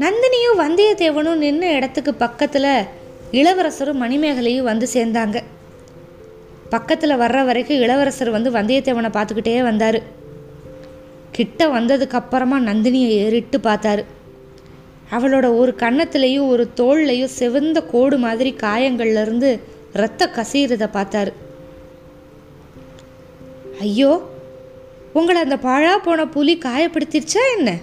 நந்தினியும் வந்தியத்தேவனும் நின்ன இடத்துக்கு பக்கத்தில் இளவரசரும் மணிமேகலையும் வந்து சேர்ந்தாங்க. பக்கத்தில் வர்ற வரைக்கும் இளவரசர் வந்து வந்தியத்தேவனை பார்த்துக்கிட்டே வந்தார். கிட்ட வந்ததுக்கப்புறமா நந்தினியை ஏறிட்டு பார்த்தாரு. அவளோட ஒரு கன்னத்துலேயும் ஒரு தோல்லையும் செவந்த கோடு மாதிரி காயங்கள்லேருந்து ரத்த கசீரதை பார்த்தாரு. ஐயோ உங்களை அந்த பாழா போன புலி காயப்படுத்திருச்சா என்ன?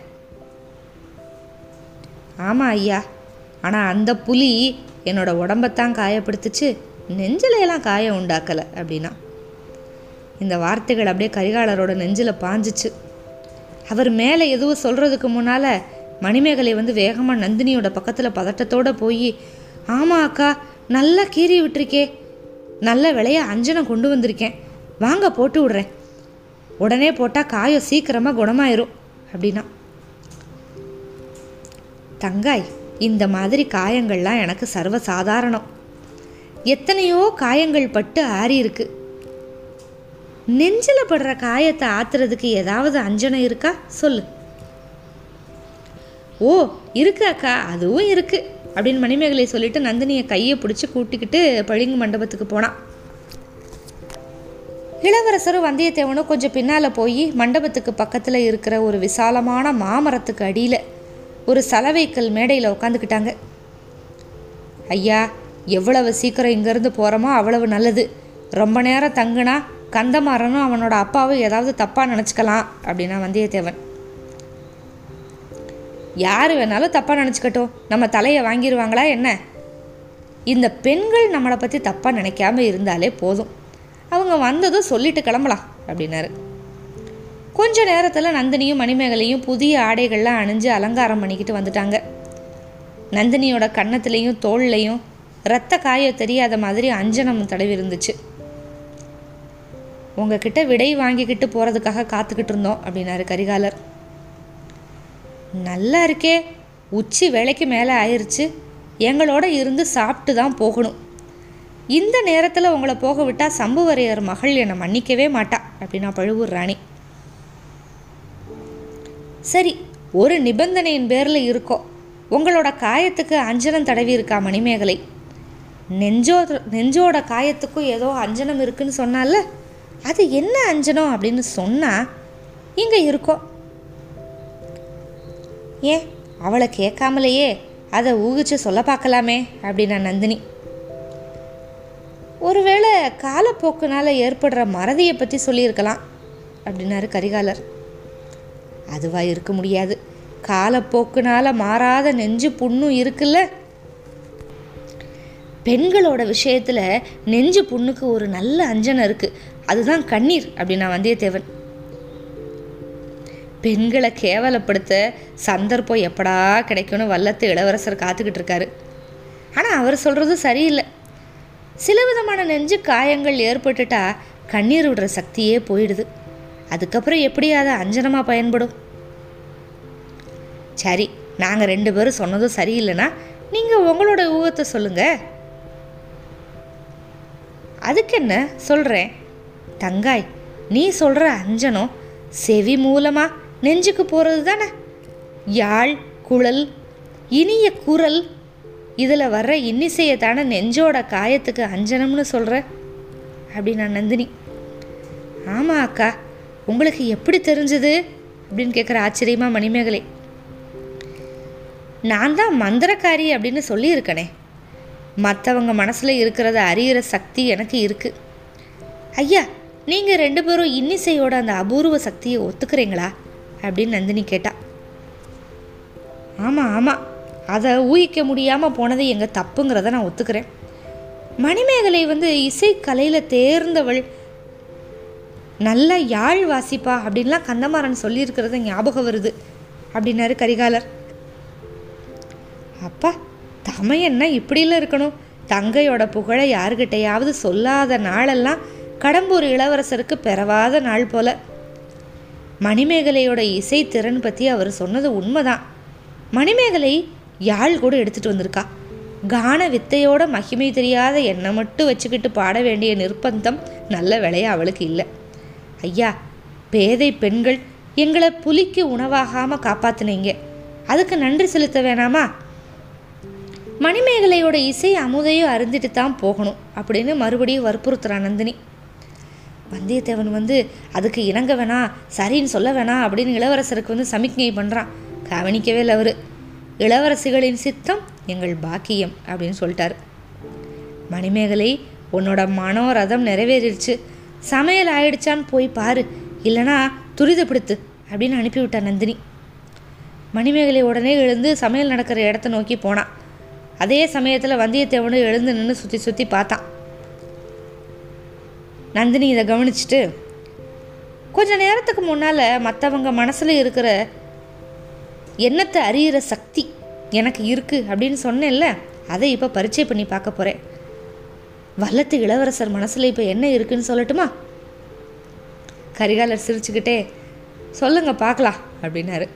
ஆமாம் ஐயா. ஆனால் அந்த புலி என்னோட உடம்பத்தான் காயப்படுத்துச்சு. நெஞ்சிலையெல்லாம் காயம் உண்டாக்கலை அப்படின்னா. இந்த வார்த்தைகள் அப்படியே கரிகாலரோட நெஞ்சில் பாஞ்சிச்சு. அவர் மேலே எதுவும் சொல்கிறதுக்கு முன்னால் மணிமேகலை வந்து வேகமாக நந்தினியோட பக்கத்தில் பதட்டத்தோடு போய் ஆமாம் அக்கா நல்லா கீறி விட்டுருக்கே. நல்ல விலையை அஞ்சனம் கொண்டு வந்திருக்கேன். வாங்க போட்டு விடுறேன். உடனே போட்டால் காயம் சீக்கிரமாக குணமாயிரும். அப்படின்னா. தங்காய் இந்த மாதிரி காயங்கள்லாம் எனக்கு சர்வ சாதாரணம் எத்தனையோ காயங்கள் பட்டு ஆறி இருக்கு. நெஞ்சில் படுற காயத்தை ஆத்துறதுக்கு ஏதாவது அஞ்சனம் இருக்கா? சொல்லு. ஓ இருக்கு அக்கா அதுவும் இருக்கு அப்படின்னு மணிமேகலை சொல்லிட்டு நந்தினியை கையை பிடிச்சி கூட்டிக்கிட்டு பழிங்கு மண்டபத்துக்கு போனான். இளவரசரும் வந்தியத்தேவனும் கொஞ்சம் பின்னால் போய் மண்டபத்துக்கு பக்கத்தில் இருக்கிற ஒரு விசாலமான மாமரத்துக்கு அடியில் ஒரு சலவைக்கல் மேடையில் உட்காந்துக்கிட்டாங்க ஐயா எவ்வளவு சீக்கிரம் இங்கேருந்து போகிறோமோ அவ்வளவு நல்லது. ரொம்ப நேரம் தங்குனா கந்தமாறனும் அவனோட அப்பாவும் ஏதாவது தப்பாக நினச்சிக்கலாம் அப்படின்னா வந்தியத்தேவன். யார் வேணாலும் தப்பாக நினச்சிக்கட்டும். நம்ம தலையை வாங்கிடுவாங்களா என்ன? இந்த பெண்கள் நம்மளை பற்றி தப்பாக நினைக்காம இருந்தாலே போதும். அவங்க வந்ததும் சொல்லிட்டு கிளம்பலாம் அப்படின்னாரு. கொஞ்ச நேரத்தில் நந்தினியும் மணிமேகலையும் புதிய ஆடைகள்லாம் அணிஞ்சு அலங்காரம் பண்ணிக்கிட்டு வந்துட்டாங்க. நந்தினியோட கன்னத்துலேயும் தோல்லையும் ரத்த காய தெரியாத மாதிரி அஞ்சனம் தடவி இருந்துச்சு உங்ககிட்ட விடை வாங்கிக்கிட்டு போகிறதுக்காக காத்துக்கிட்டு இருந்தோம் அப்படின்னாரு கரிகாலர். நல்லா இருக்கே உச்சி வேலைக்கு மேலே ஆயிடுச்சு எங்களோட இருந்து சாப்பிட்டு தான் போகணும். இந்த நேரத்தில் உங்களை போக விட்டால் சம்புவரையர் மகள் என்னை மன்னிக்கவே மாட்டா அப்படின்னா பழுவூர் ராணி. சரி ஒரு நிபந்தனையின் பேரில் இருக்கோ. உங்களோட காயத்துக்கு அஞ்சனம் தடவி இருக்கா மணிமேகலை? நெஞ்சோ நெஞ்சோட காயத்துக்கும் ஏதோ அஞ்சனம் இருக்குன்னு சொன்னால அது என்ன அஞ்சனம் அப்படின்னு சொன்னால் இங்கே இருக்கோம் ஏன் அவளை கேட்காமலேயே அதை ஊகிச்சு சொல்ல பார்க்கலாமே அப்படின்னா நந்தினி. ஒருவேளை காலப்போக்குனால ஏற்படுற மறதியை பற்றி சொல்லியிருக்கலாம் அப்படின்னாரு கரிகாலர். அதுவா இருக்க முடியாது. காலப்போக்குனால மாறாத நெஞ்சு புண்ணும் இருக்குல்ல? பெண்களோட விஷயத்தில் நெஞ்சு புண்ணுக்கு ஒரு நல்ல அஞ்சனை இருக்குது அதுதான் கண்ணீர் அப்படின்னா வந்தியத்தேவன். பெண்களை கேவலப்படுத்த சந்தர்ப்பம் எப்படா கிடைக்கும்னு வல்லத்து இளவரசர் காத்துக்கிட்டு இருக்காரு. ஆனால் அவர் சொல்கிறது சரியில்லை. சில விதமான நெஞ்சு காயங்கள் ஏற்பட்டுட்டா கண்ணீர் விடுற சக்தியே போயிடுது. அதுக்கப்புறம் எப்படி அதை அஞ்சனமாக பயன்படும்? சரி நாங்கள் ரெண்டு பேரும் சொன்னதும் சரியில்லைன்னா நீங்கள் உங்களோட ஊகத்தை சொல்லுங்கள் அதுக்கு என்ன சொல்கிறேன் தங்காய் நீ சொல்கிற அஞ்சனம் செவி மூலமாக நெஞ்சுக்கு போகிறது தானே? யாழ் குழல் இனிய குரல். இதில் வர்ற இன்னிசையை தானே நெஞ்சோட காயத்துக்கு அஞ்சனம்னு சொல்கிற அப்படின்னா நந்தினி. ஆமாம் அக்கா உங்களுக்கு எப்படி தெரிஞ்சது? அப்படின்னு கேட்குற ஆச்சரியமாக மணிமேகலை. நான் தான் மந்திரக்காரி அப்படின்னு சொல்லியிருக்கனே. மற்றவங்க மனசில் இருக்கிறத அறியிற சக்தி எனக்கு இருக்குது ஐயா நீங்கள் ரெண்டு பேரும் இன்னிசையோட அந்த அபூர்வ சக்தியை ஒத்துக்கிறீங்களா? அப்படின்னு நந்தினி கேட்டா. ஆமாம் ஆமாம் அதை ஊகிக்க முடியாமல் போனது எங்கள் தப்புங்கிறத நான் ஒத்துக்கிறேன். மணிமேகலை வந்து இசைக்கலையில் தேர்ந்தவள். நல்ல யாழ் வாசிப்பா அப்படின்லாம் கந்தமாறன் சொல்லியிருக்கிறது ஞாபகம் வருது அப்படின்னாரு கரிகாலர். அப்பா தமையன்னா இப்படில இருக்கணும்? தங்கையோட புகழை யாருக்கிட்டையாவது சொல்லாத நாளெல்லாம் கடம்பூர் இளவரசருக்கு பெறவாத நாள் போல. மணிமேகலையோட இசை திறன் பற்றி அவர் சொன்னது உண்மைதான். மணிமேகலை யாழ் கூட எடுத்துகிட்டு வந்திருக்கா. கான வித்தையோட மகிமை தெரியாத என்னை மட்டும் வச்சுக்கிட்டு பாட வேண்டிய நிர்பந்தம் நல்ல வேலையா அவளுக்கு இல்லை. ஐயா பேதை பெண்கள் எங்களை புலிக்கு உணவாகாமல் காப்பாத்தினீங்க. அதுக்கு நன்றி செலுத்த வேணாமா? மணிமேகலையோட இசை அமுதையும் அருந்திட்டு தான் போகணும் அப்படின்னு மறுபடியும் வற்புறுத்துறா நந்தினி. வந்தியத்தேவன் வந்து அதுக்கு இணங்க வேணாம் சரின்னு சொல்ல வேணாம் அப்படின்னு இளவரசருக்கு வந்து சமிக்ஞை பண்ணுறான் கவனிக்கவே இல்லை அவர். இளவரசிகளின் சித்தம் எங்கள் பாக்கியம் அப்படின்னு சொல்லிட்டார். மணிமேகலை உன்னோட மனோரதம் நிறைவேறிடுச்சு. சமையல் ஆயிடுச்சான்னு போய் பாரு. இல்லைனா துரிதப்படுத்து அப்படின்னு அனுப்பிவிட்டா நந்தினி. மணிமேகலை உடனே எழுந்து சமையல் நடக்கிற இடத்த நோக்கி போனான் அதே சமயத்தில் வந்தியத்தேவனும் எழுந்து நின்று சுற்றி சுற்றி பார்த்தான் நந்தினி இதை கவனிச்சுட்டு கொஞ்ச நேரத்துக்கு முன்னால் மற்றவங்க மனசில் இருக்கிற எண்ணத்தை அறியிற சக்தி எனக்கு இருக்குது அப்படின்னு சொன்னேன்ல. அதை இப்போ பரிச்சை பண்ணி பார்க்க போகிறேன் வல்லத்து இளவரசர் மனசில் இப்போ என்ன இருக்குன்னு சொல்லட்டுமா? கரிகாலர் சிரிச்சுக்கிட்டே சொல்லுங்க பார்க்கலாம் அப்படின்னாரு.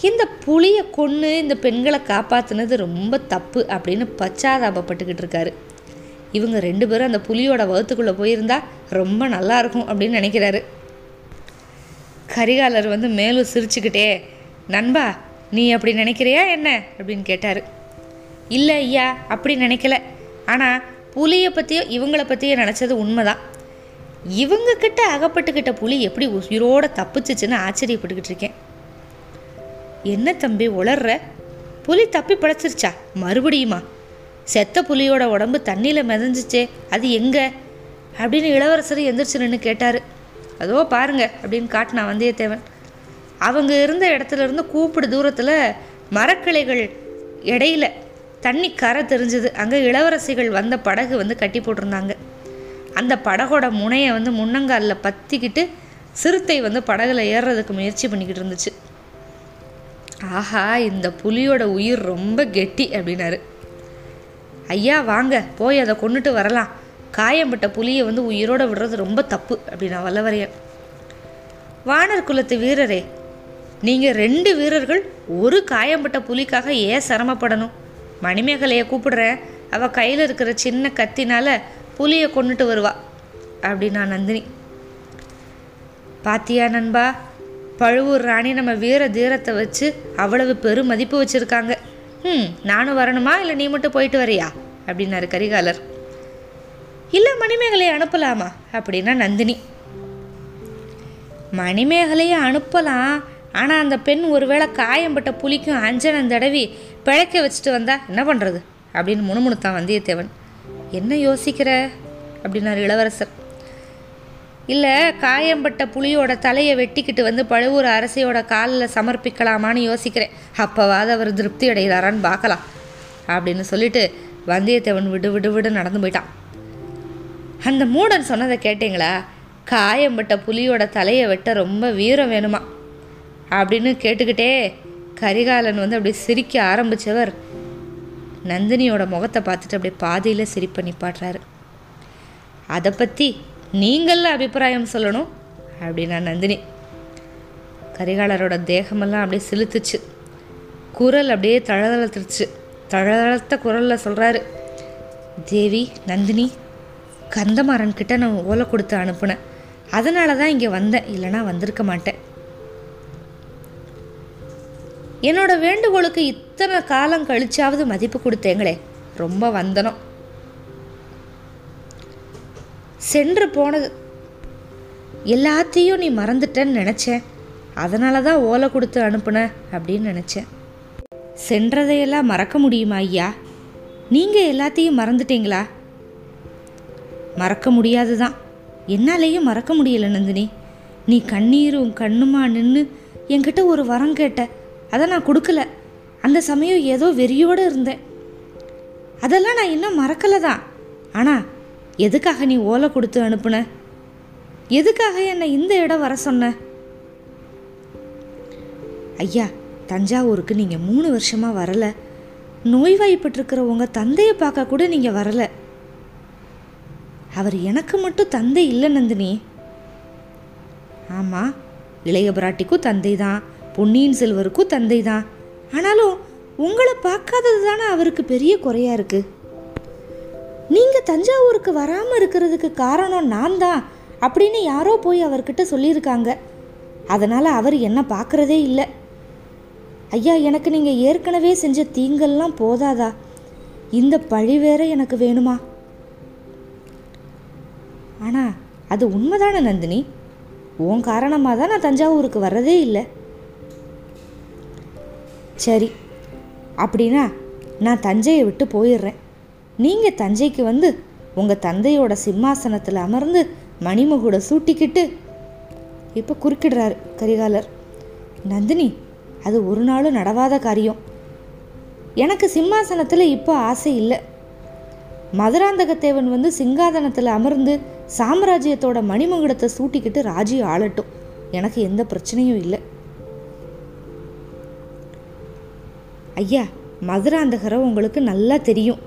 இந்த புளியை கொன்று இந்த பெண்களை காப்பாற்றுனது ரொம்ப தப்பு அப்படின்னு பச்சாதாபப்பட்டுக்கிட்டு இருக்காரு. இவங்க ரெண்டு பேரும் அந்த புலியோட வகுத்துக்குள்ளே போயிருந்தா ரொம்ப நல்லா இருக்கும் அப்படின்னு நினைக்கிறாரு. கரிகாலர் வந்து மேலும் சிரிச்சுக்கிட்டே நண்பா நீ அப்படி நினைக்கிறியா என்ன? அப்படின்னு கேட்டார். இல்லை ஐயா அப்படி நினைக்கல. ஆனால் புலியை பற்றியோ இவங்கள பற்றியோ நினச்சது உண்மைதான். இவங்க கிட்ட அகப்பட்டுக்கிட்ட புலி எப்படி உயிரோட தப்பிச்சிச்சுன்னு ஆச்சரியப்பட்டுக்கிட்டு இருக்கேன். என்ன தம்பி உளர்ற? புலி தப்பி படைச்சிருச்சா? மறுபடியுமா? செத்த புலியோட உடம்பு தண்ணியில் மிதந்துச்சே அது எங்கே? அப்படின்னு இளவரசர் எந்திரிச்சு நின்று கேட்டார். அதோ பாருங்க அப்படின்னு காட்டினா வந்தியத்தேவன். அவங்க இருந்த இடத்துல இருந்து கூப்பிடு தூரத்தில் மரக்கிளைகள் இடையில தண்ணி கரை தெரிஞ்சது. அங்கே இளவரசிகள் வந்த படகு வந்து கட்டி போட்டிருந்தாங்க. அந்த படகோட முனையை வந்து முன்னங்காலில் பற்றிக்கிட்டு சிறுத்தை வந்து படகுல ஏறுறதுக்கு முயற்சி பண்ணிக்கிட்டு இருந்துச்சு. ஆஹா இந்த புலியோட உயிர் ரொம்ப கெட்டி அப்படின்னாரு. ஐயா வாங்க போய் அதை கொண்டுட்டு வரலாம். காயம்பட்ட புலியை வந்து உயிரோட விடுறது ரொம்ப தப்பு அப்படின்னா வல்லவரையன். வானர் குலத்து வீரரே நீங்கள் ரெண்டு வீரர்கள் ஒரு காயம்பட்ட புலிக்காக ஏன் சிரமப்படணும்? மணிமேகலையை கூப்பிடுறேன் அவள் கையில் இருக்கிற சின்ன கத்தினால புலியை கொண்டுட்டு வருவா அப்படின்னா நந்தினி. பாத்தியா நண்பா பழுவூர் ராணி நம்ம வீர தீரத்தை வச்சு அவ்வளவு பெரும் மதிப்பு வச்சுருக்காங்க. ம் நானும் வரணுமா? இல்லை நீ மட்டும் போயிட்டு வரியா? அப்படின்னாரு கரிகாலர். இல்லை மணிமேகலையை அனுப்பலாமா? அப்படின்னா நந்தினி. மணிமேகலையை அனுப்பலாம் ஆனால் அந்த பெண் ஒருவேளை காயம்பட்ட புலிக்கும் அஞ்சனம் தடவி பிழைக்க வச்சுட்டு வந்தா என்ன பண்ணுறது அப்படின்னு முணுமுணுத்தான் வந்தியத்தேவன். என்ன யோசிக்கிற? அப்படின்னார் இளவரசர். இல்லை காயம்பட்ட புலியோட தலையை வெட்டிக்கிட்டு வந்து பழுவூர் அரசியோட காலில் சமர்ப்பிக்கலாமான்னு யோசிக்கிறேன். அப்போவாது அவர் திருப்தி அடைகிறாரான்னு பார்க்கலாம் அப்படின்னு சொல்லிட்டு வந்தியத்தேவன் விடு விடு விடு நடந்து போயிட்டான். அந்த மூடன் சொன்னதை கேட்டிங்களா? காயம்பட்ட புலியோட தலையை வெட்ட ரொம்ப வீரம் வேணுமா? அப்படின்னு கேட்டுக்கிட்டே கரிகாலன் வந்து அப்படியே சிரிக்க ஆரம்பித்தவர் நந்தினியோட முகத்தை பார்த்துட்டு அப்படியே பாதியில் சிரிப்பை நிப்பாட்டுறாரு. அதை பற்றி நீங்கள அபிப்பிராயம் சொல்லணும் அப்படின்னா நந்தினி. கரிகாலரோட தேகமெல்லாம் அப்படியே சிலுத்துச்சு குரல் அப்படியே தழதளத்துருச்சு தழதளத்த குரலில் சொல்கிறாரு தேவி நந்தினி கந்தமாறன் கிட்ட நான் ஓலை கொடுத்து அனுப்புனேன். அதனால தான் இங்கே வந்தேன். இல்லைனா வந்திருக்க மாட்டேன். என்னோட வேண்டுகோளுக்கு இத்தனை காலம் கழிச்சாவது மதிப்பு கொடுத்தேங்களே. ரொம்ப வந்தனம். சென்று போனது. எல்லாத்தையும் நீ மறந்துட்டேன்னு நினச்சேன். அதனால தான் ஓலை கொடுத்து அனுப்புன அப்படின்னு நினச்சேன். சென்றதையெல்லாம் மறக்க முடியுமா ஐயா? நீங்கள் எல்லாத்தையும் மறந்துட்டீங்களா? மறக்க முடியாது தான் என்னாலேயும் மறக்க முடியல நந்தினி. நீ கண்ணீரும் கண்ணுமா நின்று என்கிட்ட ஒரு வரம் கேட்ட. அதை நான் கொடுக்கல. அந்த சமயம் ஏதோ வெறியோடு இருந்தேன். அதெல்லாம் நான் இன்னும் மறக்கலை தான். ஆனால் எதுக்காக நீ ஓலை கொடுத்து அனுப்புன? எதுக்காக என்னை இந்த இடம் வர சொன்ன? ஐயா தஞ்சாவூருக்கு நீங்கள் மூணு வருஷமாக வரலை. நோய்வாய்ப்பட்டிருக்கிற உங்கள் தந்தையை பார்க்க கூட நீங்கள் வரலை. அவர் எனக்கு மட்டும் தந்தை இல்லை நந்தினி. ஆமாம் இளைய பிராட்டிக்கும் தந்தை தான் பொன்னியின் செல்வருக்கும் தந்தை தான் ஆனாலும் உங்களை பார்க்காதது தானே அவருக்கு பெரிய குறையா இருக்கு? நீங்கள் தஞ்சாவூருக்கு வராமல் இருக்கிறதுக்கு காரணம் நான் தான் அப்படின்னு யாரோ போய் அவர்கிட்ட சொல்லியிருக்காங்க. அதனால் அவர் என்ன பார்க்குறதே இல்லை. ஐயா எனக்கு நீங்கள் ஏற்கனவே செஞ்ச தீங்கெல்லாம் போதாதா? இந்த பழி வேற எனக்கு வேணுமா? ஆனால் அது உண்மைதானே நந்தினி? உன் காரணமாக தான் நான் தஞ்சாவூருக்கு வர்றதே இல்லை. சரி. அப்படின்னா நான் தஞ்சையை விட்டு போயிடுறேன். நீங்கள் தஞ்சைக்கு வந்து உங்கள் தந்தையோட சிம்மாசனத்தில் அமர்ந்து மணிமகுட சூட்டிக்கிட்டு இப்போ குறுக்கிடுறாரு கரிகாலர். நந்தினி அது ஒரு நாளும் நடவாத காரியம். எனக்கு சிம்மாசனத்தில் இப்போ ஆசை இல்லை. மதுராந்தகத்தேவன் வந்து சிங்காதனத்தில் அமர்ந்து சாம்ராஜ்யத்தோட மணிமகுடத்தை சூட்டிக்கிட்டு ராஜி ஆளட்டும். எனக்கு எந்த பிரச்சனையும் இல்லை. ஐயா மதுராந்தகரை உங்களுக்கு நல்லா தெரியும்.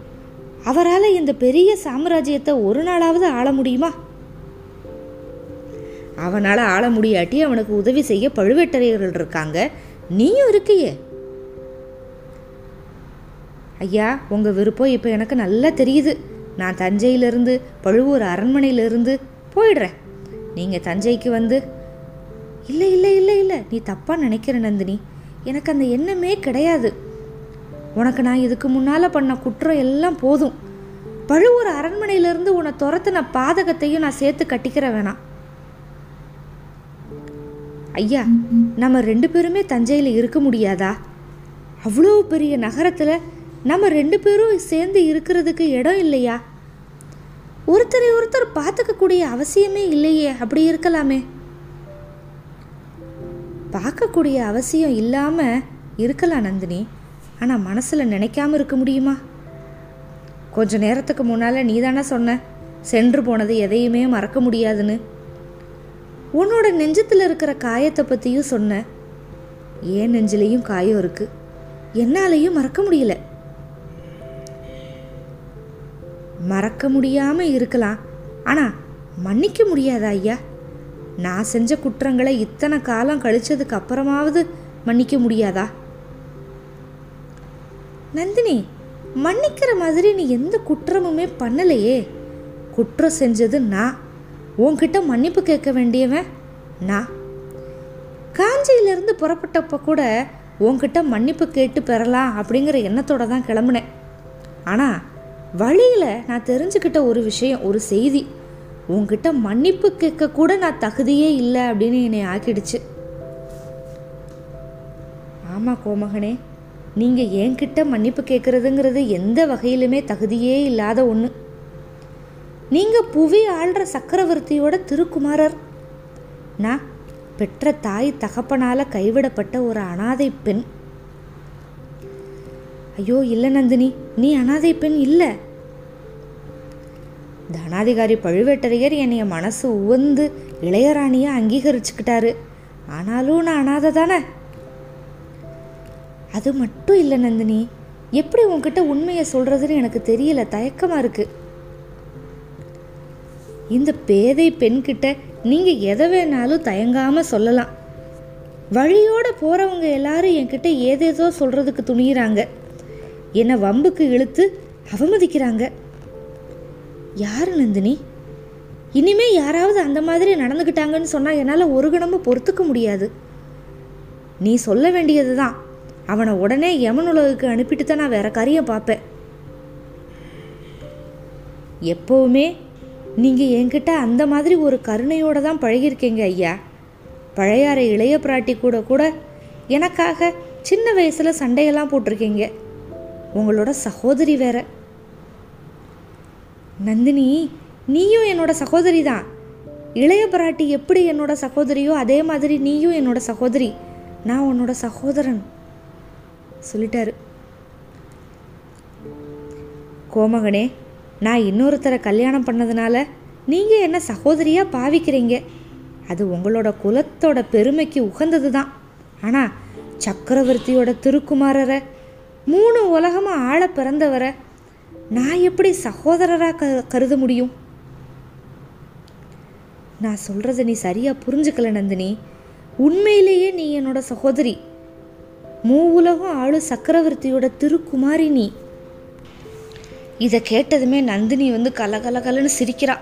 அவரால் இந்த பெரிய சாம்ராஜ்யத்தை ஒரு நாளாவது ஆள முடியுமா? அவனால் ஆள முடியாட்டி அவனுக்கு உதவி செய்ய பழுவேட்டரையர்கள் இருக்காங்க. நீயும் இருக்கியே. ஐயா உங்கள் விருப்பம் இப்போ எனக்கு நல்லா தெரியுது. நான் தஞ்சையிலிருந்து பழுவூர் அரண்மனையிலிருந்து போயிடுறேன். நீங்கள் தஞ்சைக்கு வந்து இல்லை இல்லை இல்லை இல்லை நீ தப்பாக நினைக்கிற நந்தினி. எனக்கு அந்த எண்ணமே கிடையாது. உனக்கு நான் இதுக்கு முன்னால் பண்ண குற்றம் எல்லாம் போதும். பழுவூர் அரண்மனையிலிருந்து உன்னை துரத்துன பாதகத்தையும் நான் சேர்த்து கட்டிக்கிற வேணாம். ஐயா நம்ம ரெண்டு பேருமே தஞ்சையில் இருக்க முடியாதா? அவ்வளோ பெரிய நகரத்தில் நம்ம ரெண்டு பேரும் சேர்ந்து இருக்கிறதுக்கு இடம் இல்லையா? ஒருத்தரை ஒருத்தர் பார்த்துக்கக்கூடிய அவசியமே இல்லையே அப்படி இருக்கலாமே. பார்க்கக்கூடிய அவசியம் இல்லாமல் இருக்கலாம் நந்தினி. ஆனால் மனசில் நினைக்காம இருக்க முடியுமா? கொஞ்ச நேரத்துக்கு முன்னால் நீ தானே சொன்ன சென்று போனது எதையுமே மறக்க முடியாதுன்னு. உன்னோட நெஞ்சத்தில் இருக்கிற காயத்தை பற்றியும் சொன்ன. ஏன் நெஞ்சிலையும் காயம் இருக்கு. என்னாலையும் மறக்க முடியல. மறக்க முடியாமல் இருக்கலாம். ஆனால் மன்னிக்க முடியாதா ஐயா? நான் செஞ்ச குற்றங்களை இத்தனை காலம் கழிச்சதுக்கு அப்புறமாவது மன்னிக்க முடியாதா? நந்தினி மன்னிக்கிற மாதிரி நீ எந்த குற்றமுமே பண்ணலையே. குற்றம் செஞ்சது நான் உன்கிட்ட மன்னிப்பு கேட்க வேண்டியவன் நான் காஞ்சியிலேருந்து புறப்பட்டப்போ கூட உன்கிட்ட மன்னிப்பு கேட்டு பெறலாம் அப்படிங்கிற எண்ணத்தோட தான் கிளம்புனேன். ஆனால் வழியில் நான் தெரிஞ்சுக்கிட்ட ஒரு விஷயம் ஒரு செய்தி. உன்கிட்ட மன்னிப்பு கேட்க கூட நான் தகுதியே இல்லை அப்படின்னு என்னை ஆக்கிடுச்சு. ஆமாம் கோமகனே நீங்கள் என்கிட்ட மன்னிப்பு கேட்குறதுங்கிறது எந்த வகையிலுமே தகுதியே இல்லாத ஒன்று நீங்கள் புவி ஆள்ற சக்கரவர்த்தியோட திருக்குமாரர். நான் பெற்ற தாய் தகப்பனால கைவிடப்பட்ட ஒரு அனாதை பெண். ஐயோ இல்லை நந்தினி நீ அனாதை பெண் இல்லை. தனாதிகாரி பழுவேட்டரையர் என்னைய மனசு உவந்து இளையராணியை அங்கீகரிச்சுக்கிட்டாரு. ஆனாலும் நான் அனாதை தானே அது மட்டும் இல்லை நந்தினி. எப்படி உன்கிட்ட உண்மையை சொல்றதுன்னு எனக்கு தெரியல. தயக்கமா இருக்கு. இந்த பேதை பெண்கிட்ட நீங்க எதை வேணாலும் தயங்காம சொல்லலாம். வழியோட போறவங்க எல்லாரும் என்கிட்ட ஏதேதோ சொல்றதுக்கு துணியிறாங்க. என்னை வம்புக்கு இழுத்து அவமதிக்கிறாங்க. யாரு நந்தினி? இனிமே யாராவது அந்த மாதிரி நடந்துக்கிட்டாங்கன்னு சொன்னால் என்னால் ஒரு கணமும் பொறுத்துக்க முடியாது. நீ சொல்ல வேண்டியது தான் அவனை உடனே யமன் உலகுக்கு அனுப்பிட்டு தான் நான் வேற காரியம் பார்ப்பேன். எப்போவுமே நீங்கள் என்கிட்ட அந்த மாதிரி ஒரு கருணையோடு தான் பழகியிருக்கீங்க ஐயா. பழையாறை இளைய பிராட்டி கூட கூட எனக்காக சின்ன வயசில் சண்டையெல்லாம் போட்டிருக்கீங்க. உங்களோட சகோதரி வேற. நந்தினி நீயும் என்னோட சகோதரி தான். இளைய பிராட்டி எப்படி என்னோட சகோதரியோ அதே மாதிரி நீயும் என்னோட சகோதரி. நான் உன்னோட சகோதரன். சொல்லிட்டாரு. கோமகனே நான் இன்னொருத்தரை கல்யாணம் பண்ணதுனால நீங்கள் என்ன சகோதரியாக பாவிக்கிறீங்க? அது உங்களோட குலத்தோட பெருமைக்கு உகந்தது தான் ஆனால் சக்கரவர்த்தியோட திருக்குமாரரை மூணு உலகமாக ஆள பிறந்தவரை நான் எப்படி சகோதரராக க கருத முடியும்? நான் சொல்கிறத நீ சரியாக புரிஞ்சுக்கல நந்தினி. உண்மையிலேயே நீ என்னோட சகோதரி. மூவுலகம் ஆளு சக்கரவர்த்தியோட திருக்குமாரி நீ. இதை கேட்டதுமே நந்தினி வந்து கலகலகலன்னு சிரிக்கிறா.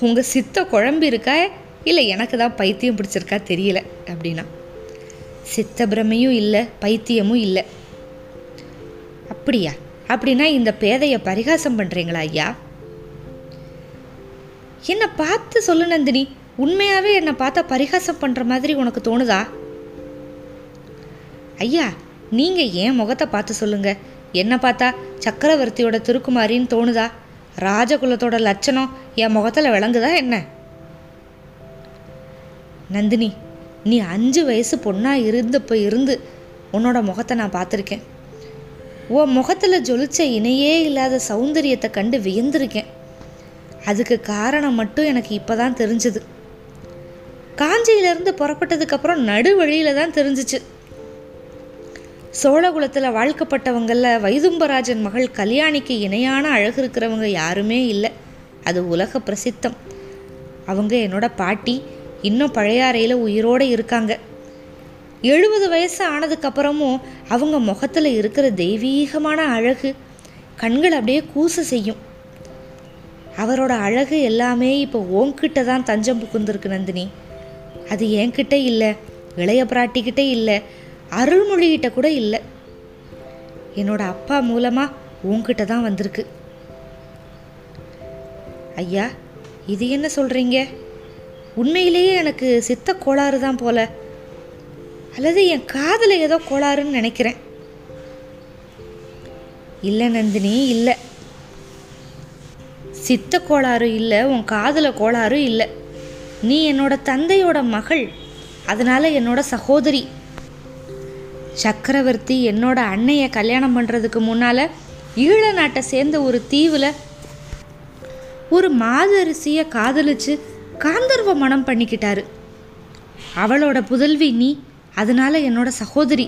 உங்கள் சித்த குழம்பு இருக்கா? இல்லை எனக்கு தான் பைத்தியம் பிடிச்சிருக்கா தெரியல அப்படின்னா. சித்த பிரமையும் இல்லை பைத்தியமும் இல்லை. அப்படியா? அப்படின்னா இந்த பேதையை பரிகாசம் பண்ணுறீங்களா ஐயா? என்னை பார்த்து சொல்லு நந்தினி. உண்மையாகவே என்னை பார்த்தா பரிகாசம் பண்ணுற மாதிரி உனக்கு தோணுதா? ஐயா நீங்கள் ஏன் முகத்தை பார்த்து சொல்லுங்க? என்ன பார்த்தா சக்கரவர்த்தியோட திருக்குமாரின்னு தோணுதா? ராஜகுலத்தோட லட்சணம் என் முகத்தில் விளங்குதா என்ன? நந்தினி நீ அஞ்சு வயசு பொண்ணாக இருந்தப்போ இருந்து உன்னோட முகத்தை நான் பார்த்துருக்கேன். உன் முகத்தில் ஜொலிச்ச இணையே இல்லாத சௌந்தரியத்தை கண்டு வியந்திருக்கேன். அதுக்கு காரணம் மட்டும் எனக்கு இப்போ தான் தெரிஞ்சுது. காஞ்சியிலேருந்து புறப்பட்டதுக்கப்புறம் நடு வழியில் தான் தெரிஞ்சிச்சு. சோழகுலத்தில் வாழ்க்கப்பட்டவங்களில் வைதும்பராஜன் மகள் கல்யாணிக்கு இணையான அழகு இருக்கிறவங்க யாருமே இல்லை. அது உலக பிரசித்தம். அவங்க என்னோட பாட்டி இன்னும் பழையாறையில் உயிரோடு இருக்காங்க. எழுபது வயசு ஆனதுக்கப்புறமும் அவங்க முகத்தில் இருக்கிற தெய்வீகமான அழகு கண்கள் அப்படியே கூச செய்யும். அவரோட அழகு எல்லாமே இப்போ ஓங்கிட்ட தான் தஞ்சம் புகுந்திருக்கு நந்தினி. அது என்கிட்ட இல்லை இளைய பிராட்டிக்கிட்டே இல்லை அருள்மொழிகிட்ட கூட இல்லை. என்னோட அப்பா மூலமாக உங்ககிட்ட தான் வந்திருக்கு. ஐயா இது என்ன சொல்கிறீங்க உண்மையிலேயே எனக்கு சித்த கோளாறு தான் போல. அல்லது என் காதில் ஏதோ கோளாறுன்னு நினைக்கிறேன். இல்லை நந்தினி இல்லை. சித்த கோளாறு இல்லை உன் காதில் கோளாறு இல்லை. நீ என்னோட தந்தையோட மகள் அதனால் என்னோட சகோதரி. சக்கரவர்த்தி என்னோட அன்னையை கல்யாணம் பண்ணுறதுக்கு முன்னால் ஈழ நாட்டை சேர்ந்த ஒரு தீவில் ஒரு மாதரிசியை காதலிச்சு காந்தர்வ மனம் பண்ணிக்கிட்டாரு. அவளோட புதல்வி நீ அதனால என்னோட சகோதரி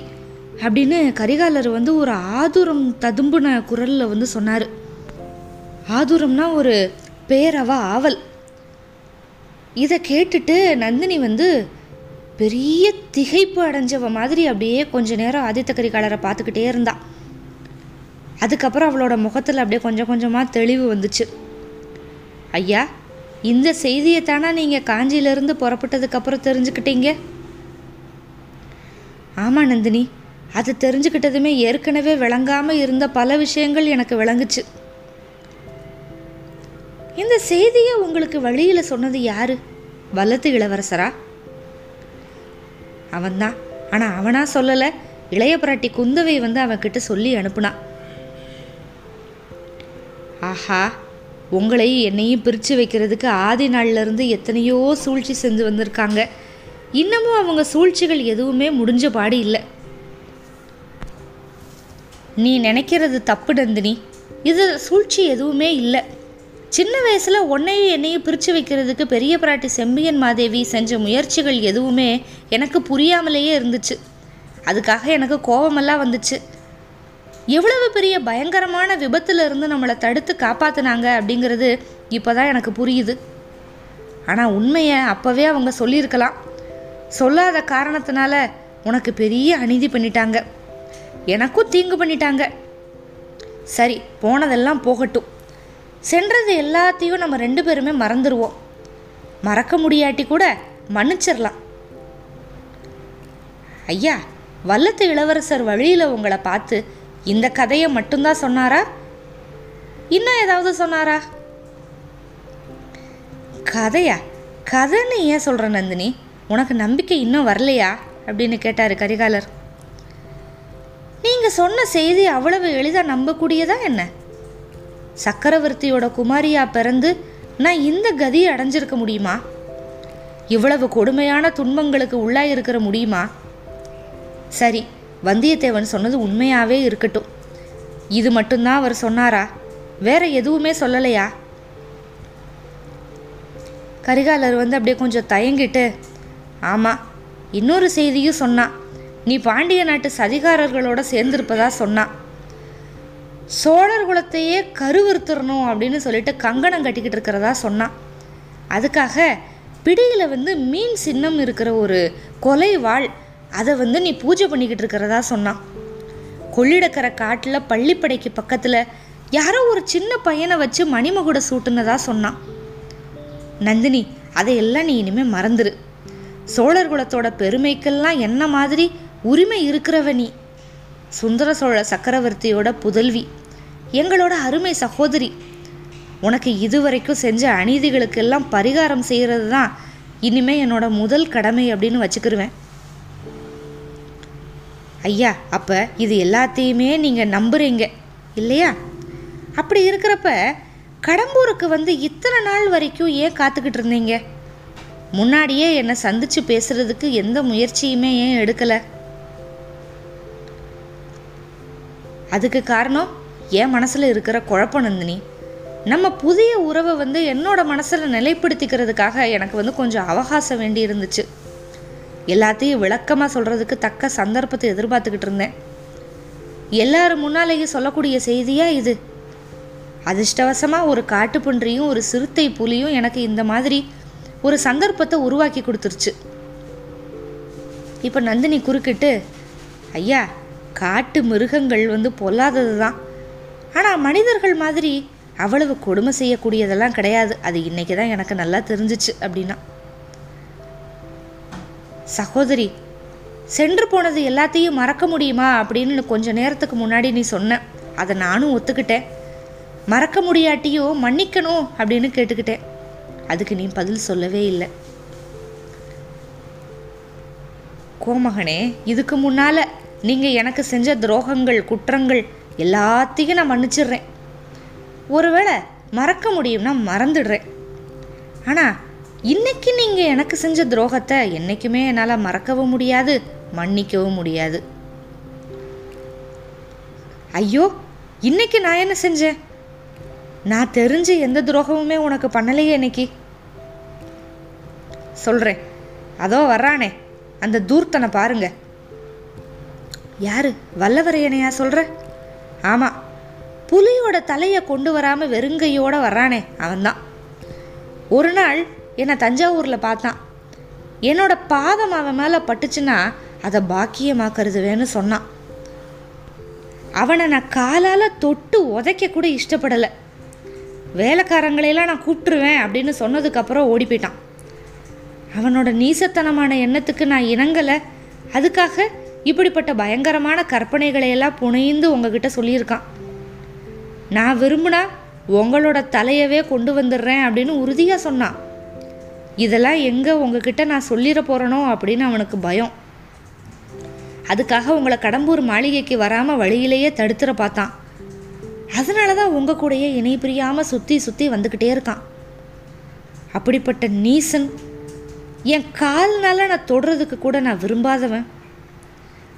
அப்படின்னு கரிகாலர் வந்து ஒரு ஆதுரம் ததும்புன குரலில் வந்து சொன்னார். ஆதுரம்னா ஒரு பேரவா ஆவல். இதை கேட்டுட்டு நந்தினி வந்து பெரிய திகைப்பு அடைஞ்சவ மாதிரி அப்படியே கொஞ்ச நேரம் ஆதித்த கரிகாலரை பார்த்துக்கிட்டே இருந்தா. அதுக்கப்புறம் அவளோட முகத்தில் அப்படியே கொஞ்சம் கொஞ்சமாக தெளிவு வந்துச்சு. ஐயா இந்த செய்தியை தானே நீங்கள் காஞ்சியிலேருந்து புறப்பட்டதுக்கப்புறம் தெரிஞ்சுக்கிட்டீங்க? ஆமாம் நந்தினி அது தெரிஞ்சுக்கிட்டதுமே ஏற்கனவே விளங்காமல் இருந்த பல விஷயங்கள் எனக்கு விளங்குச்சு. இந்த செய்தியை உங்களுக்கு வழியில் சொன்னது யாரு? வல்லத்து இளவரசரா? அவன்தான் ஆனால் அவனா சொல்லலை. இளைய பிராட்டி குந்தவை வந்து அவன்கிட்ட சொல்லி அனுப்புனான் ஆஹா உங்களையும் என்னையும் பிரித்து வைக்கிறதுக்கு ஆதி நாள்லேருந்து எத்தனையோ சூழ்ச்சி செஞ்சு வந்திருக்காங்க. இன்னமும் அவங்க சூழ்ச்சிகள் எதுவுமே முடிஞ்ச பாடு இல்லை. நீ நினைக்கிறது தப்பு நந்தினி. இது சூழ்ச்சி எதுவுமே இல்லை. சின்ன வயசில் உன்னையும் என்னையும் பிரித்து வைக்கிறதுக்கு பெரிய பிராட்டி செம்பியன் மாதேவி செஞ்ச முயற்சிகள் எதுவுமே எனக்கு புரியாமலேயே இருந்துச்சு. அதுக்காக எனக்கு கோபமெல்லாம் வந்துச்சு. எவ்வளவு பெரிய பயங்கரமான விபத்திலிருந்து நம்மளை தடுத்து காப்பாற்றினாங்க அப்படிங்கிறது இப்போ தான் எனக்கு புரியுது. ஆனால் உண்மையை அப்போவே அவங்க சொல்லியிருக்கலாம். சொல்லாத காரணத்தினால உனக்கு பெரிய அநீதி பண்ணிட்டாங்க. எனக்கும் தீங்கு பண்ணிட்டாங்க. சரி போனதெல்லாம் போகட்டும். சென்றது எல்லாத்தையும் நம்ம ரெண்டு பேருமே மறந்துடுவோம் மறக்க முடியாட்டி கூட மன்னிச்சிடலாம் ஐயா வல்லத்து இளவரசர் வழியில் உங்களை பார்த்து இந்த கதையை மட்டும்தான் சொன்னாரா? இன்னும் ஏதாவது சொன்னாரா? கதையா? கதைன்னு ஏன் சொல்கிற நந்தினி? உனக்கு நம்பிக்கை இன்னும் வரலையா? அப்படின்னு கேட்டார் கரிகாலர். நீங்கள் சொன்ன செய்தி அவ்வளவு எளிதாக நம்பக்கூடியதா என்ன? சக்கரவர்த்தியோட குமாரியா பிறந்து நான் இந்த கதியை அடைஞ்சிருக்க முடியுமா? இவ்வளவு கொடுமையான துன்பங்களுக்கு உள்ளாயிருக்கிற முடியுமா? சரி வந்தியத்தேவன் சொன்னது உண்மையாவே இருக்கட்டும். இது மட்டும்தான் அவர் சொன்னாரா? வேற எதுவுமே சொல்லலையா? கரிகாலர் வந்து அப்படியே கொஞ்சம் தயங்கிட்டு ஆமாம் இன்னொரு செய்தியும் சொன்னான். நீ பாண்டிய நாட்டு சதிகாரர்களோட சேர்ந்திருப்பதா? சொன்னான். சோழர் குலத்தையே கருவிருத்தரணும் அப்படின்னு சொல்லிட்டு கங்கணம் கட்டிக்கிட்டு இருக்கிறதா சொன்னான் அதுக்காக பிடியில் வந்து மீன் சின்னம் இருக்கிற ஒரு கொலை வாழ் அதை வந்து நீ பூஜை பண்ணிக்கிட்டு இருக்கிறதா சொன்னான் கொள்ளிடக்கரை காட்டில் பள்ளிப்படைக்கு பக்கத்தில் யாரோ ஒரு சின்ன பையனை வச்சு மணிமகுட சூட்டுனதா சொன்னான் நந்தினி அதையெல்லாம் நீ இனிமேல் மறந்துரு. சோழர் குலத்தோட பெருமைக்கெல்லாம் என்ன மாதிரி உரிமை இருக்கிறவ நீ. சுந்தர சோழ சக்கரவர்த்தியோட புதல்வி. எங்களோட அருமை சகோதரி உனக்கு இதுவரைக்கும் செஞ்ச அநீதிகளுக்கெல்லாம் பரிகாரம் செய்கிறது தான் இனிமே என்னோட முதல் கடமை அப்படின்னு வச்சுக்கிருவேன். ஐயா அப்போ இது எல்லாத்தையுமே நீங்கள் நம்புறீங்க இல்லையா? அப்படி இருக்கிறப்ப கடம்பூருக்கு வந்து இத்தனை நாள் வரைக்கும் ஏன் காத்துக்கிட்டு இருந்தீங்க? முன்னாடியே என்னை சந்திச்சு பேசுறதுக்கு எந்த முயற்சியுமே ஏன் எடுக்கலை? அதுக்கு காரணம் என் மனசில் இருக்கிற குழப்பம் நந்தினி. நம்ம புதிய உறவை வந்து என்னோட மனசில் நிலைப்படுத்திக்கிறதுக்காக எனக்கு வந்து கொஞ்சம் அவகாசம் வேண்டி இருந்துச்சு. எல்லாத்தையும் விளக்கமாக சொல்கிறதுக்கு தக்க சந்தர்ப்பத்தை எதிர்பார்த்துக்கிட்டு இருந்தேன். எல்லாரும் முன்னாலேயும் சொல்லக்கூடிய செய்தியா இது? அதிர்ஷ்டவசமாக ஒரு காட்டுப்பன்றியும் ஒரு சிறுத்தை புலியும் எனக்கு இந்த மாதிரி ஒரு சந்தர்ப்பத்தை உருவாக்கி கொடுத்துருச்சு. இப்போ நந்தினி குறுக்கிட்டு ஐயா காட்டு மிருகங்கள் வந்து பொல்லாதது தான் ஆனால் மனிதர்கள் மாதிரி அவ்வளவு கொடுமை செய்யக்கூடியதெல்லாம் கிடையாது. அது இன்னைக்கு தான் எனக்கு நல்லா தெரிஞ்சிச்சு அப்படின்னா. சகோதரி சென்று போனது எல்லாத்தையும் மறக்க முடியுமா அப்படின்னு கொஞ்ச நேரத்துக்கு முன்னாடி நீ சொன்ன. அதை நானும் ஒத்துக்கிட்டேன். மறக்க முடியாட்டியும் மன்னிக்கணும் அப்படின்னு கேட்டுக்கிட்டேன். அதுக்கு நீ பதில் சொல்லவே இல்லை. கோமகனே இதுக்கு முன்னால் நீங்கள் எனக்கு செஞ்ச துரோகங்கள் குற்றங்கள் எல்லாத்தையும் நான் மன்னிச்சிடுறேன். ஒருவேளை மறக்க முடியும்னா மறந்துடுறேன். ஆனால் இன்னைக்கு நீங்கள் எனக்கு செஞ்ச துரோகத்தை என்றைக்குமே என்னால் மறக்கவும் முடியாது மன்னிக்கவும் முடியாது. ஐயோ இன்னைக்கு நான் என்ன செஞ்சேன்? நான் தெரிஞ்சு எந்த துரோகமுமே உனக்கு பண்ணலையே இன்னைக்கு. சொல்கிறேன் அதோ வர்றானே. அந்த தூர்த்தனை பாருங்க. யாரு? வல்லவரையனையா சொல்கிற ஆமாம் புலியோட தலையை கொண்டு வராமல் வெறுங்கையோடு வர்றானே அவன்தான். ஒரு நாள் என்னை தஞ்சாவூரில் பார்த்தான். என்னோட பாதம் அவன் மேலே பட்டுச்சுன்னா அதை பாக்கியமாக்கருதுவேன்னு சொன்னான். அவனை நான் காலால் தொட்டு உதைக்க கூட இஷ்டப்படலை. வேலைக்காரங்களையெல்லாம் நான் கூப்பிட்டுருவேன் அப்படின்னு சொன்னதுக்கப்புறம் ஓடி போயிட்டான். அவனோட நீசத்தனமான எண்ணத்துக்கு நான் இணங்கலை. அதுக்காக இப்படிப்பட்ட பயங்கரமான கற்பனைகளை எல்லாம் புனைந்து உங்ககிட்ட சொல்லியிருக்கான். நான் விரும்புனா உங்களோட தலையவே கொண்டு வந்துடுறேன் அப்படின்னு உறுதியாக சொன்னான். இதெல்லாம் எங்கே உங்ககிட்ட நான் சொல்லிட போகிறனோ அப்படின்னு அவனுக்கு பயம். அதுக்காக உங்களை கடம்பூர் மாளிகைக்கு வராமல் வழியிலேயே தடுத்துற பார்த்தான். அதனால தான் உங்கள் கூடயே இணை பிரியாமல் சுற்றி சுற்றி வந்துக்கிட்டே இருக்கான். அப்படிப்பட்ட நீசன் என் கால்னால நான் தொடுறதுக்கு கூட நான் விரும்பாதவன்.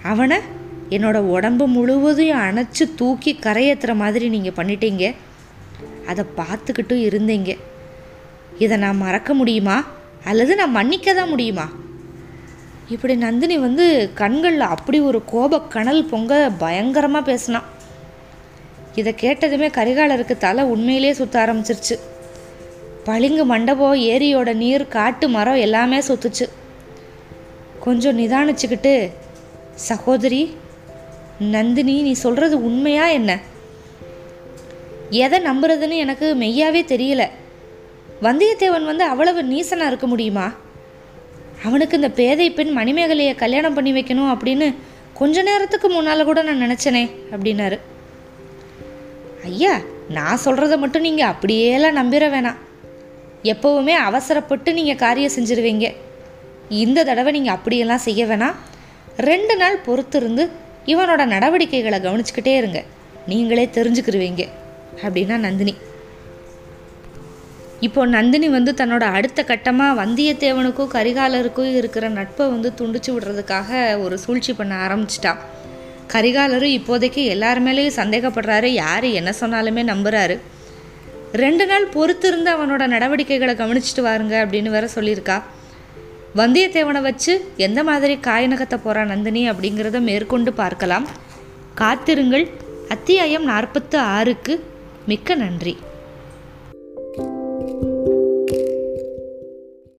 அவனை என்னோட உடம்பு முழுவதையும் அணைச்சி தூக்கி கரையேற்றுற மாதிரி நீங்கள் பண்ணிட்டீங்க. அதை பார்த்துக்கிட்டும் இருந்தீங்க. இதை நான் மறக்க முடியுமா? அல்லது நான் மன்னிக்க தான் முடியுமா? இப்படி நந்தினி வந்து கண்களில் அப்படி ஒரு கோப கனல் பொங்க பயங்கரமாக பேசினான். இதை கேட்டதுமே கரிகாலருக்கு தலை உண்மையிலே சுற்ற ஆரம்பிச்சிருச்சு. பளிங்கு மண்டபம் ஏரியோட நீர் காட்டு மரம் எல்லாமே சுத்துச்சு. கொஞ்சம் நிதானிச்சுக்கிட்டு சகோதரி நந்தினி நீ சொல்கிறது உண்மையா என்ன? எதை நம்புறதுன்னு எனக்கு மெய்யாவே தெரியல. வந்தியத்தேவன் வந்து அவ்வளவு நீசனாக இருக்க முடியுமா? அவனுக்கு இந்த பேதை பெண் மணிமேகலையை கல்யாணம் பண்ணி வைக்கணும் அப்படின்னு கொஞ்ச நேரத்துக்கு முன்னால் கூட நான் நினச்சனே அப்படின்னாரு. ஐயா நான் சொல்கிறத மட்டும் நீங்கள் அப்படியேலாம் நம்பிட வேணாம். எப்போவுமே அவசரப்பட்டு நீங்கள் காரியம் செஞ்சுருவீங்க. இந்த தடவை நீங்கள் அப்படியெல்லாம் செய்ய வேணாம். ரெண்டு நாள் பொறுத்திருந்து இவனோட நடவடிக்கைகளை கவனிச்சுக்கிட்டே இருங்க. நீங்களே தெரிஞ்சுக்கிருவீங்க அப்படின்னா நந்தினி. இப்போ நந்தினி வந்து தன்னோட அடுத்த கட்டமாக வந்தியத்தேவனுக்கும் கரிகாலருக்கும் இருக்கிற நட்பை வந்து துண்டிச்சு விடுறதுக்காக ஒரு சூழ்ச்சி பண்ண ஆரம்பிச்சிட்டா. கரிகாலரும் இப்போதைக்கு எல்லார் மேலேயும் சந்தேகப்படுறாரு. யார் என்ன சொன்னாலுமே நம்புகிறாரு ரெண்டு நாள் பொறுத்திருந்து அவனோட நடவடிக்கைகளை கவனிச்சிட்டு வாருங்க அப்படின்னு வேற சொல்லியிருக்கா. வந்தியத்தேவனை வச்சு எந்த மாதிரி காய் நகர்த்த போகிறா நந்தினி அப்படிங்கிறத மேற்கொண்டு பார்க்கலாம். காத்திருங்கள். அத்தியாயம் நாற்பத்து ஆறுக்கு மிக்க நன்றி.